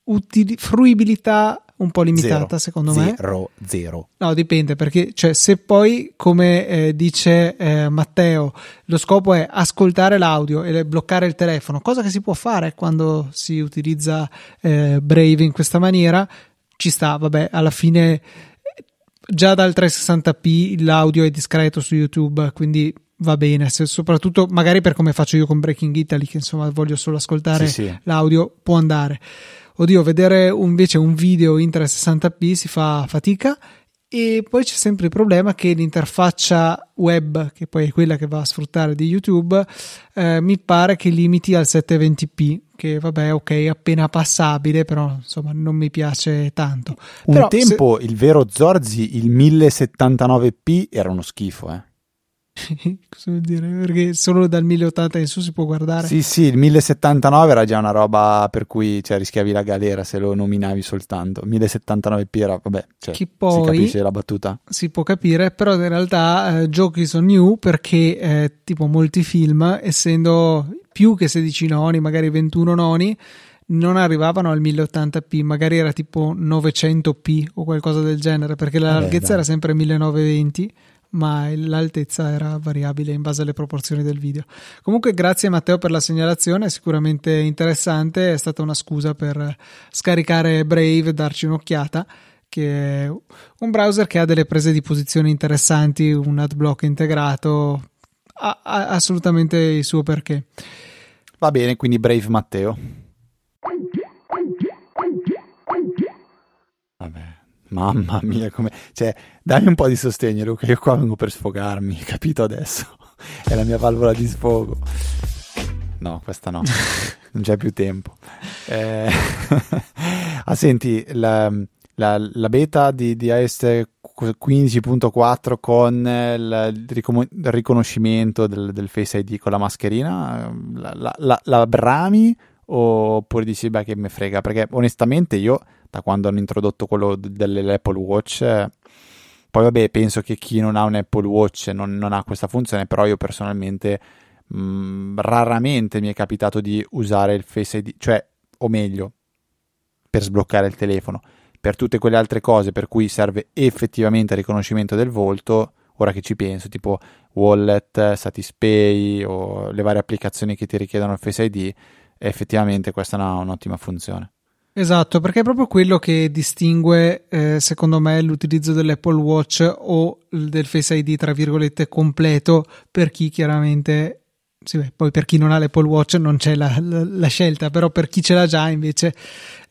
utili- fruibilità un po' limitata Zero. secondo me. Zero, zero. No, dipende perché cioè, se poi, come eh, dice eh, Matteo, lo scopo è ascoltare l'audio e bloccare il telefono, cosa che si può fare quando si utilizza eh, Brave in questa maniera, ci sta, vabbè, alla fine già dal 360p l'audio è discreto su YouTube, quindi va bene, se, soprattutto magari per come faccio io con Breaking Italy, che insomma voglio solo ascoltare Sì, sì. l'audio, può andare. Oddio, vedere invece un video in 360p si fa fatica e poi c'è sempre il problema che l'interfaccia web, che poi è quella che va a sfruttare di YouTube, eh, mi pare che limiti al 720p, che vabbè, ok, appena passabile, però insomma non mi piace tanto. Un Però tempo il vero Zorzi, il 1079p, era uno schifo, eh. Cosa vuol dire? Perché solo dal 1080 in su si può guardare. Sì, sì, il 1079 era già una roba per cui cioè, rischiavi la galera se lo nominavi soltanto. 1079p era, vabbè, cioè, Che si poi- capisce la battuta. si può capire, però in realtà eh, giochi sono new perché eh, tipo molti film, essendo più che 16 noni, magari 21 noni, non arrivavano al 1080p, magari era tipo 900p o qualcosa del genere, perché la Vabbè, larghezza dai. era sempre 1920 ma l'altezza era variabile in base alle proporzioni del video. Comunque grazie Matteo per la segnalazione, sicuramente interessante, è stata una scusa per scaricare Brave e darci un'occhiata che è un browser che ha delle prese di posizione interessanti, un adblock integrato, ha, ha assolutamente il suo perché. Va bene, quindi Brave Matteo. Vabbè, mamma mia, come... Cioè, dammi un po' di sostegno, Luca, io qua vengo per sfogarmi, capito adesso? È la mia valvola di sfogo. No, questa no, non c'è più tempo. Eh... ah, senti, la, la, la beta di, di iOS 15.4 con il, ricomo- il riconoscimento del, del Face ID con la mascherina, la, la, la, la brami oppure dici beh che me frega? Perché onestamente io da quando hanno introdotto quello dell'Apple Watch eh, poi vabbè penso che chi non ha un Apple Watch non, non ha questa funzione però io personalmente mh, raramente mi è capitato di usare il Face ID cioè o meglio per sbloccare il telefono. Per tutte quelle altre cose per cui serve effettivamente il riconoscimento del volto ora che ci penso tipo wallet, Satispay o le varie applicazioni che ti richiedono il Face ID effettivamente questa è una, un'ottima funzione Esatto, perché è proprio quello che distingue, eh, secondo me, l'utilizzo dell'Apple Watch o del Face ID, tra virgolette, completo per chi chiaramente. Sì, beh, poi per chi non ha l'Apple Watch non c'è la, la, la scelta, però per chi ce l'ha già invece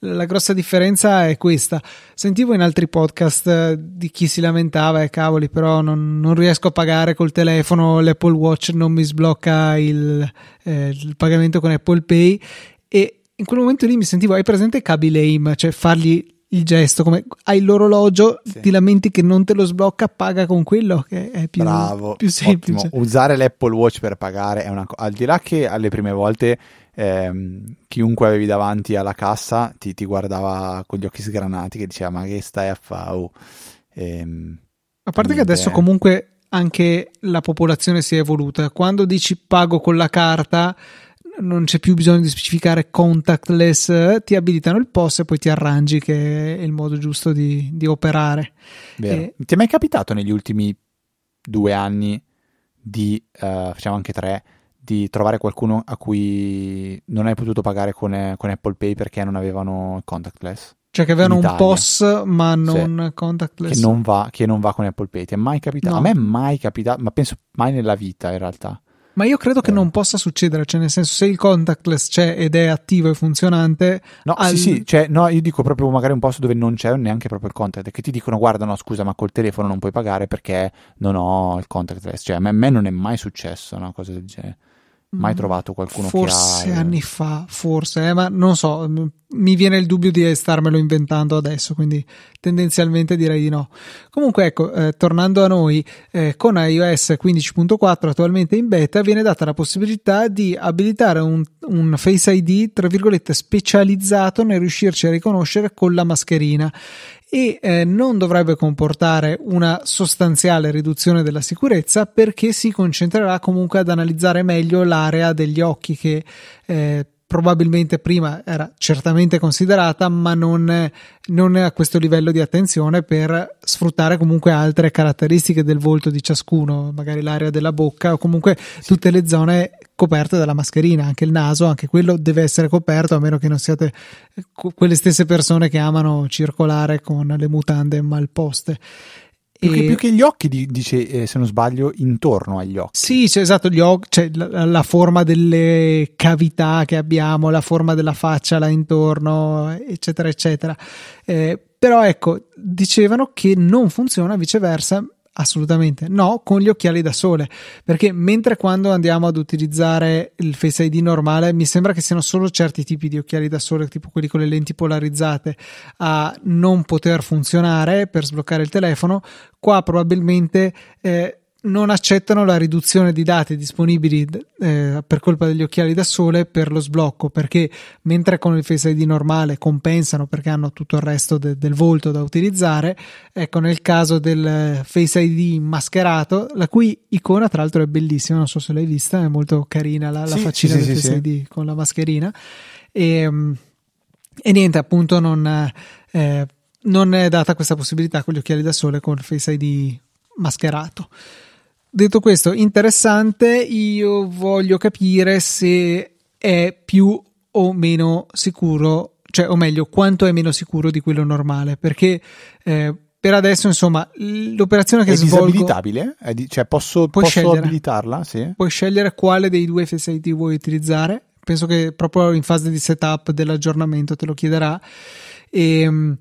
la grossa differenza è questa. Sentivo in altri podcast eh, di chi si lamentava, e cavoli, però non, non riesco a pagare col telefono, l'Apple Watch non mi sblocca il, eh, il pagamento con Apple Pay e in quel momento lì mi sentivo, hai presente Kaby Lame, cioè fargli il gesto come hai l'orologio, Sì. ti lamenti che non te lo sblocca, paga con quello che è più, Bravo, più semplice. ottimo. Usare l'Apple Watch per pagare è una cosa. Al di là che alle prime volte ehm, chiunque avevi davanti alla cassa ti, ti guardava con gli occhi sgranati che diceva ma che stai a fare? oh?" Ehm, A parte che adesso eh. comunque anche la popolazione si è evoluta. Quando dici pago con la carta, non c'è più bisogno di specificare contactless, eh, ti abilitano il POS e poi ti arrangi che è il modo giusto di, di operare. Eh, Ti è mai capitato negli ultimi due anni di, eh, facciamo anche tre, di trovare qualcuno a cui non hai potuto pagare con, eh, con Apple Pay perché non avevano contactless? Cioè che avevano un. POS ma non Che contactless. non, va, che non va con Apple Pay. Ti è mai capitato? No. A me è mai capitato, ma penso mai nella vita in realtà. Ma io credo che eh. non possa succedere, cioè nel senso se il contactless c'è ed è attivo e funzionante... No, al... sì, sì, cioè, no, io dico proprio magari un posto dove non c'è neanche proprio il contact, che ti dicono guarda no scusa ma col telefono non puoi pagare perché non ho il contactless, cioè a me, a me non è mai successo una cosa del genere mai mm, trovato qualcuno forse che ha... anni fa forse eh, ma non so mi viene il dubbio di starmelo inventando adesso quindi tendenzialmente direi di no. Comunque ecco eh, tornando a noi eh, con iOS 15.4 attualmente in beta viene data la possibilità di abilitare un, un Face ID tra virgolette specializzato nel riuscirci a riconoscere con la mascherina e eh, non dovrebbe comportare una sostanziale riduzione della sicurezza perché si concentrerà comunque ad analizzare meglio l'area degli occhi che eh, probabilmente prima era certamente considerata, ma non, non, a questo livello di attenzione per sfruttare comunque altre caratteristiche del volto di ciascuno, magari l'area della bocca o comunque tutte le zone coperte dalla mascherina, anche il naso, anche quello deve essere coperto a meno che non siate quelle stesse persone che amano circolare con le mutande malposte. Più, che, più che gli occhi, dice eh, se non sbaglio, intorno agli occhi. Sì, c'è esatto, gli occhi, cioè, la, la, forma delle cavità che abbiamo, la forma della faccia là intorno, eccetera, eccetera. Eh, però ecco, dicevano che non funziona viceversa Assolutamente. No, con gli occhiali da sole, perché mentre quando andiamo ad utilizzare il Face ID normale mi sembra che siano solo certi tipi di occhiali da sole, tipo quelli con le lenti polarizzate, a non poter funzionare per sbloccare il telefono, qua probabilmente eh, non accettano la riduzione di dati disponibili eh, per colpa degli occhiali da sole per lo sblocco perché mentre con il Face ID normale compensano perché hanno tutto il resto de- del volto da utilizzare ecco nel caso del Face ID mascherato la cui icona tra l'altro è bellissima non so se l'hai vista è molto carina la, la sì, faccina sì, del sì, Face ID con la mascherina. E, e niente appunto non, eh, non è data questa possibilità con gli occhiali da sole con il Face ID mascherato Detto questo, interessante, io voglio capire se è più o meno sicuro, cioè o meglio, quanto è meno sicuro di quello normale, perché eh, per adesso, insomma, l'operazione che è svolgo... È disabilitabile? È di... Cioè posso, puoi posso abilitarla? Sì. Puoi scegliere quale dei due FSIT vuoi utilizzare. Penso che proprio in fase di setup dell'aggiornamento te lo chiederà. E ehm,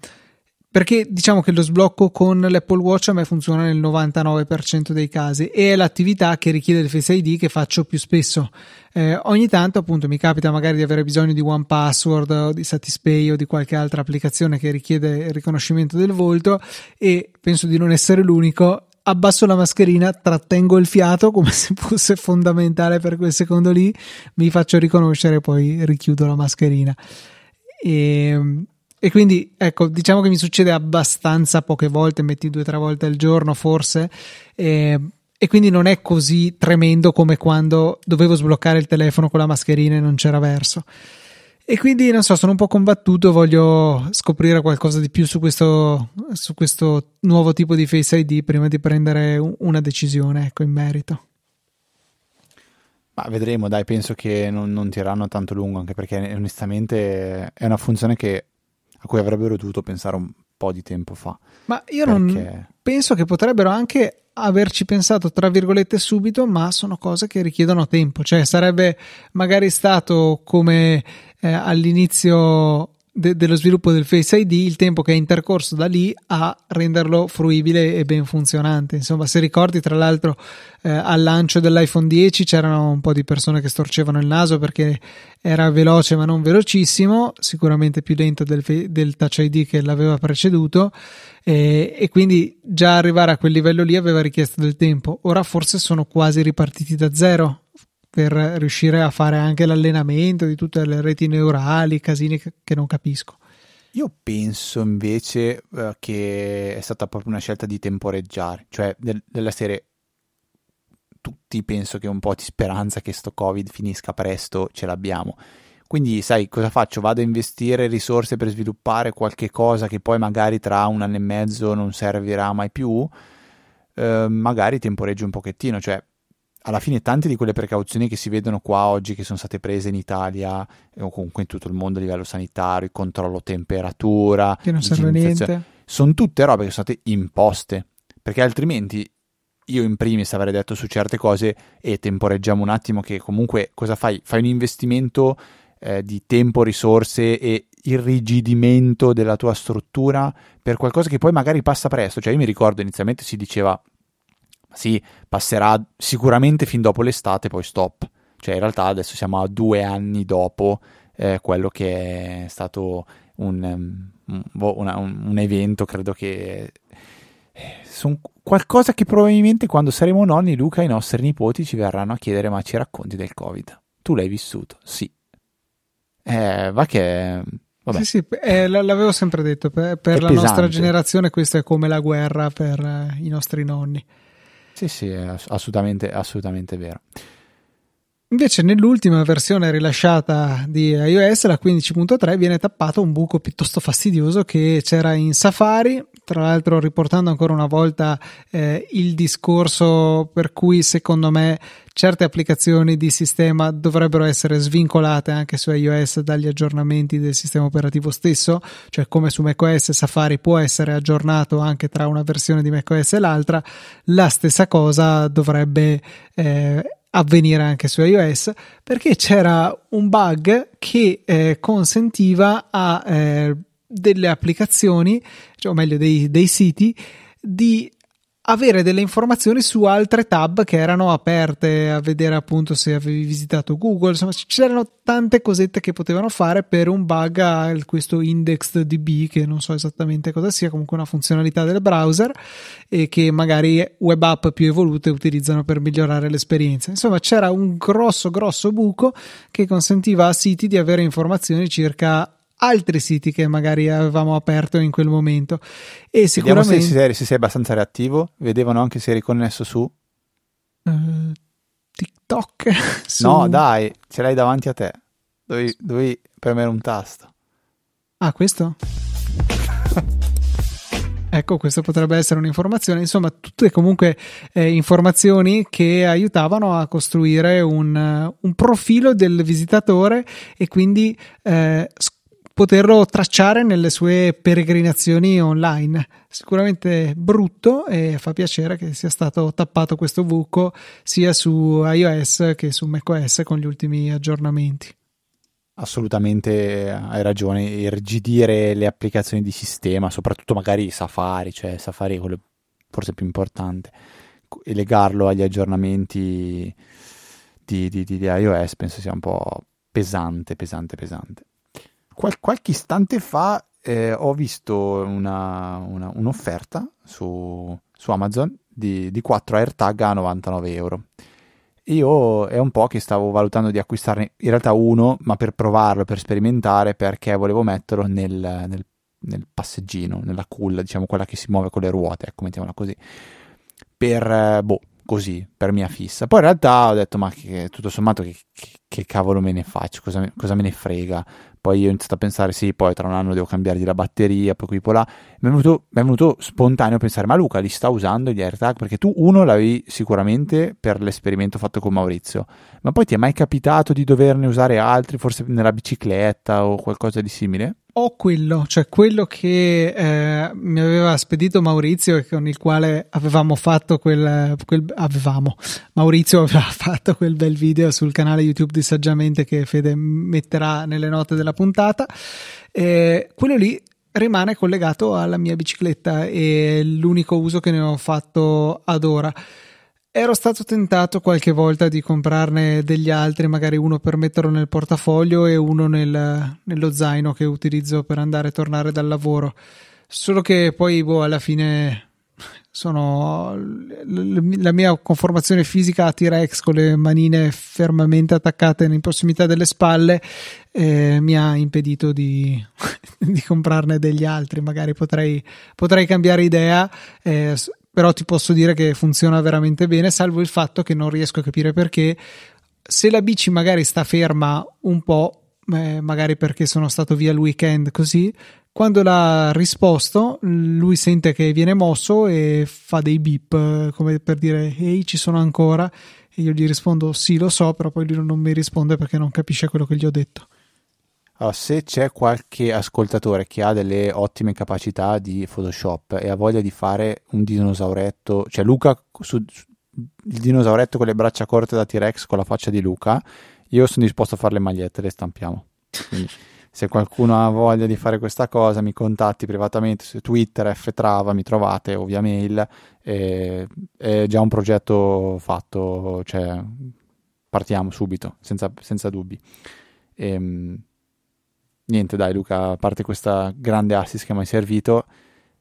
perché diciamo che lo sblocco con l'Apple Watch a me funziona nel 99% dei casi e è l'attività che richiede il Face ID che faccio più spesso. Eh, ogni tanto appunto mi capita magari di avere bisogno di One Password o di Satispay o di qualche altra applicazione che richiede il riconoscimento del volto e penso di non essere l'unico abbasso la mascherina, trattengo il fiato come se fosse fondamentale per quel secondo lì, mi faccio riconoscere e poi richiudo la mascherina. E e quindi, ecco, diciamo che mi succede abbastanza poche volte, metti due o tre volte al giorno forse, e, e quindi non è così tremendo come quando dovevo sbloccare il telefono con la mascherina e non c'era verso. E quindi, non so, sono un po' combattuto, voglio scoprire qualcosa di più su questo, su questo nuovo tipo di Face ID prima di prendere una decisione, ecco, in merito. Ma vedremo, dai, penso che non, non tireranno tanto lungo, anche perché onestamente è una funzione che a cui avrebbero dovuto pensare un po' di tempo fa. Ma io perché... non penso che potrebbero anche averci pensato tra virgolette subito, ma sono cose che richiedono tempo, cioè sarebbe magari stato come eh, all'inizio de- dello sviluppo del Face ID il tempo che è intercorso da lì a renderlo fruibile e ben funzionante. Insomma, se ricordi, tra l'altro, eh, al lancio dell'iPhone 10 c'erano un po' di persone che storcevano il naso perché era veloce ma non velocissimo, sicuramente più lento del, del Touch ID che l'aveva preceduto. E, e, quindi già arrivare a quel livello lì aveva richiesto del tempo. Ora forse sono quasi ripartiti da zero per riuscire a fare anche l'allenamento di tutte le reti neurali, casini che, che non capisco. Io penso invece uh, che è stata proprio una scelta di temporeggiare, cioè del, della serie tutti penso che un po' di speranza che sto Covid finisca presto ce l'abbiamo. Quindi, sai cosa faccio? Vado a investire risorse per sviluppare qualche cosa che poi magari tra un anno e mezzo non servirà mai più. Eh, magari temporeggio un pochettino, cioè alla fine tante di quelle precauzioni che si vedono qua oggi che sono state prese in Italia o comunque in tutto il mondo a livello sanitario, il controllo temperatura, che non serve niente, sono tutte robe che sono state imposte, perché altrimenti io in primis avrei detto su certe cose e temporeggiamo un attimo che comunque cosa fai? Fai un investimento eh, di tempo, risorse e irrigidimento della tua struttura per qualcosa che poi magari passa presto. Cioè io mi ricordo inizialmente si diceva sì, passerà sicuramente fin dopo l'estate, poi stop. Cioè in realtà adesso siamo a due anni dopo eh, quello che è stato un, um, un, un, un evento, credo che eh, sono qualcosa che probabilmente quando saremo nonni, Luca e i nostri nipoti ci verranno a chiedere ma ci racconti del Covid? Tu l'hai vissuto? Sì. Eh, va che... Vabbè. Sì, sì, eh, l'avevo sempre detto, per, per la pesante. nostra generazione questo è come la guerra per eh, i nostri nonni. Sì, sì, è assolutamente, assolutamente vero. Invece nell'ultima versione rilasciata di iOS, la 15.3, viene tappato un buco piuttosto fastidioso che c'era in Safari, tra l'altro riportando ancora una volta eh, il discorso per cui secondo me certe applicazioni di sistema dovrebbero essere svincolate anche su iOS dagli aggiornamenti del sistema operativo stesso, cioè come su macOS Safari può essere aggiornato anche tra una versione di macOS e l'altra, la stessa cosa dovrebbe eh, avvenire anche su iOS perché c'era un bug che eh, consentiva a eh, delle applicazioni, cioè, o meglio dei, dei siti, di avere delle informazioni su altre tab che erano aperte a vedere appunto se avevi visitato Google, insomma c'erano tante cosette che potevano fare per un bug a questo indexed.db che non so esattamente cosa sia, comunque una funzionalità del browser e che magari web app più evolute utilizzano per migliorare l'esperienza. Insomma c'era un grosso grosso buco che consentiva a siti di avere informazioni circa altri siti che magari avevamo aperto in quel momento. E sicuramente. Vediamo se sei, se sei abbastanza reattivo. Vedevano anche se eri connesso su uh, TikTok. su... No, dai, ce l'hai davanti a te. Dovevi, dovevi premere un tasto. Ah, questo? Ecco, questa potrebbe essere un'informazione, insomma, tutte comunque eh, informazioni che aiutavano a costruire un, un, profilo del visitatore e quindi eh, poterlo tracciare nelle sue peregrinazioni online. Sicuramente brutto e fa piacere che sia stato tappato questo buco sia su iOS che su macOS con gli ultimi aggiornamenti. Assolutamente hai ragione, irrigidire le applicazioni di sistema, soprattutto magari Safari, cioè Safari è quello forse più importante, e legarlo agli aggiornamenti di, di, di iOS penso sia un po' pesante, pesante, pesante. Qual- qualche istante fa eh, ho visto una, una, un'offerta su, su Amazon di, di, 4 AirTag a 99 euro. Io è un po' che stavo valutando di acquistarne in realtà uno, ma per provarlo, per sperimentare, perché volevo metterlo nel, nel, nel passeggino, nella culla, diciamo quella che si muove con le ruote, ecco, mettiamola così. Per, eh, boh, così, per mia fissa. Poi in realtà ho detto, ma che, tutto sommato che, che, che cavolo me ne faccio, cosa, cosa me ne frega poi ho iniziato a pensare, sì, poi tra un anno devo cambiargli la batteria, poi qui, poi là. Mi è, venuto, mi è venuto spontaneo pensare, ma Luca li sta usando gli AirTag? Perché tu uno l'avevi sicuramente per l'esperimento fatto con Maurizio, ma poi ti è mai capitato di doverne usare altri, forse nella bicicletta o qualcosa di simile? Ho quello, cioè quello che eh, mi aveva spedito Maurizio e con il quale avevamo fatto quel, quel, avevamo Maurizio aveva fatto quel bel video sul canale YouTube di Saggiamente che Fede metterà nelle note della puntata. Eh, quello lì rimane collegato alla mia bicicletta e l'unico uso che ne ho fatto ad ora. Ero stato tentato qualche volta di comprarne degli altri, magari uno per metterlo nel portafoglio e uno nel, nello zaino che utilizzo per andare e tornare dal lavoro. Solo che poi, boh, alla fine sono la mia conformazione fisica a T-Rex con le manine fermamente attaccate in prossimità delle spalle eh, mi ha impedito di, di, comprarne degli altri. Magari potrei, potrei cambiare idea. Eh, però ti posso dire che funziona veramente bene, salvo il fatto che non riesco a capire perché. Se la bici magari sta ferma un po', eh, magari perché sono stato via il weekend così, quando l'ha risposto lui sente che viene mosso e fa dei beep come per dire ehi ci sono ancora? E io gli rispondo sì lo so però poi lui non mi risponde perché non capisce quello che gli ho detto Allora, se c'è qualche ascoltatore che ha delle ottime capacità di Photoshop e ha voglia di fare un dinosauretto, cioè Luca su, su, il dinosauretto con le braccia corte da T-Rex con la faccia di Luca, io sono disposto a fare le magliette, le stampiamo. Quindi, se qualcuno ha voglia di fare questa cosa, mi contatti privatamente su Twitter, ftrava, mi trovate o via mail. E, è già un progetto fatto, cioè partiamo subito, senza, senza dubbi. Ehm, niente, dai, Luca, a parte questa grande assist che mi hai servito,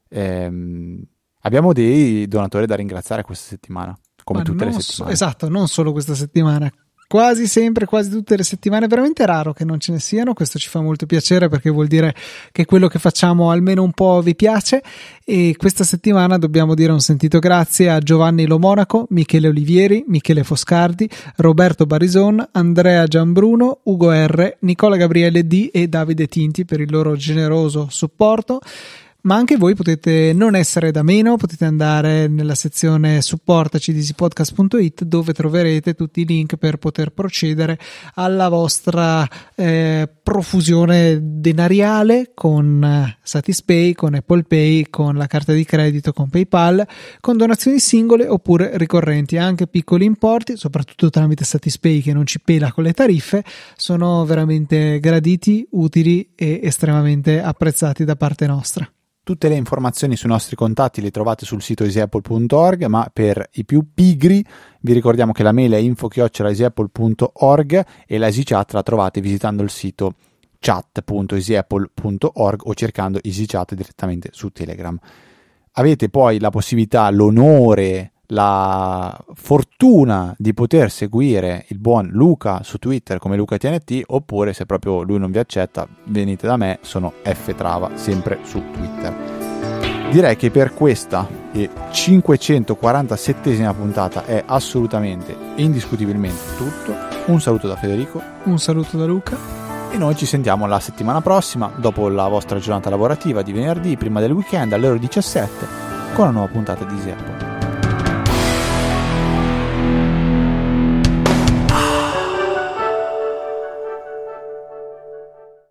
ehm, abbiamo dei donatori da ringraziare questa settimana, come Ma tutte le settimane. So, esatto, non solo questa settimana quasi sempre, quasi tutte le settimane. È veramente raro che non ce ne siano. Questo ci fa molto piacere perché vuol dire che quello che facciamo almeno un po' vi piace. E questa settimana dobbiamo dire un sentito grazie a Giovanni Lomonaco, Michele Olivieri, Michele Foscardi, Roberto Barison, Andrea Gianbruno, Ugo R, Nicola Gabriele D e Davide Tinti per il loro generoso supporto ma anche voi potete non essere da meno, potete andare nella sezione supportaci di easypodcast.it dove troverete tutti i link per poter procedere alla vostra eh, profusione denariale con eh, Satispay, con Apple Pay, con la carta di credito, con PayPal, con donazioni singole oppure ricorrenti, anche piccoli importi, soprattutto tramite Satispay che non ci pela con le tariffe, sono veramente graditi, utili e estremamente apprezzati da parte nostra. Tutte le informazioni sui nostri contatti le trovate sul sito easyapple.org, ma per i più pigri vi ricordiamo che la mail è info-easyapple.org e la EasyChat la trovate visitando il sito chat.easyapple.org o cercando EasyChat direttamente su Telegram. Avete poi la possibilità, l'onore la fortuna di poter seguire il buon Luca su Twitter come LucaTNT oppure se proprio lui non vi accetta venite da me, sono ftrava sempre su Twitter. Direi che per questa 547esima puntata è assolutamente indiscutibilmente tutto. Un saluto da Federico. Un saluto da Luca. E noi ci sentiamo la settimana prossima, dopo la vostra giornata lavorativa di venerdì, prima del weekend alle ore 17, con una nuova puntata di Easy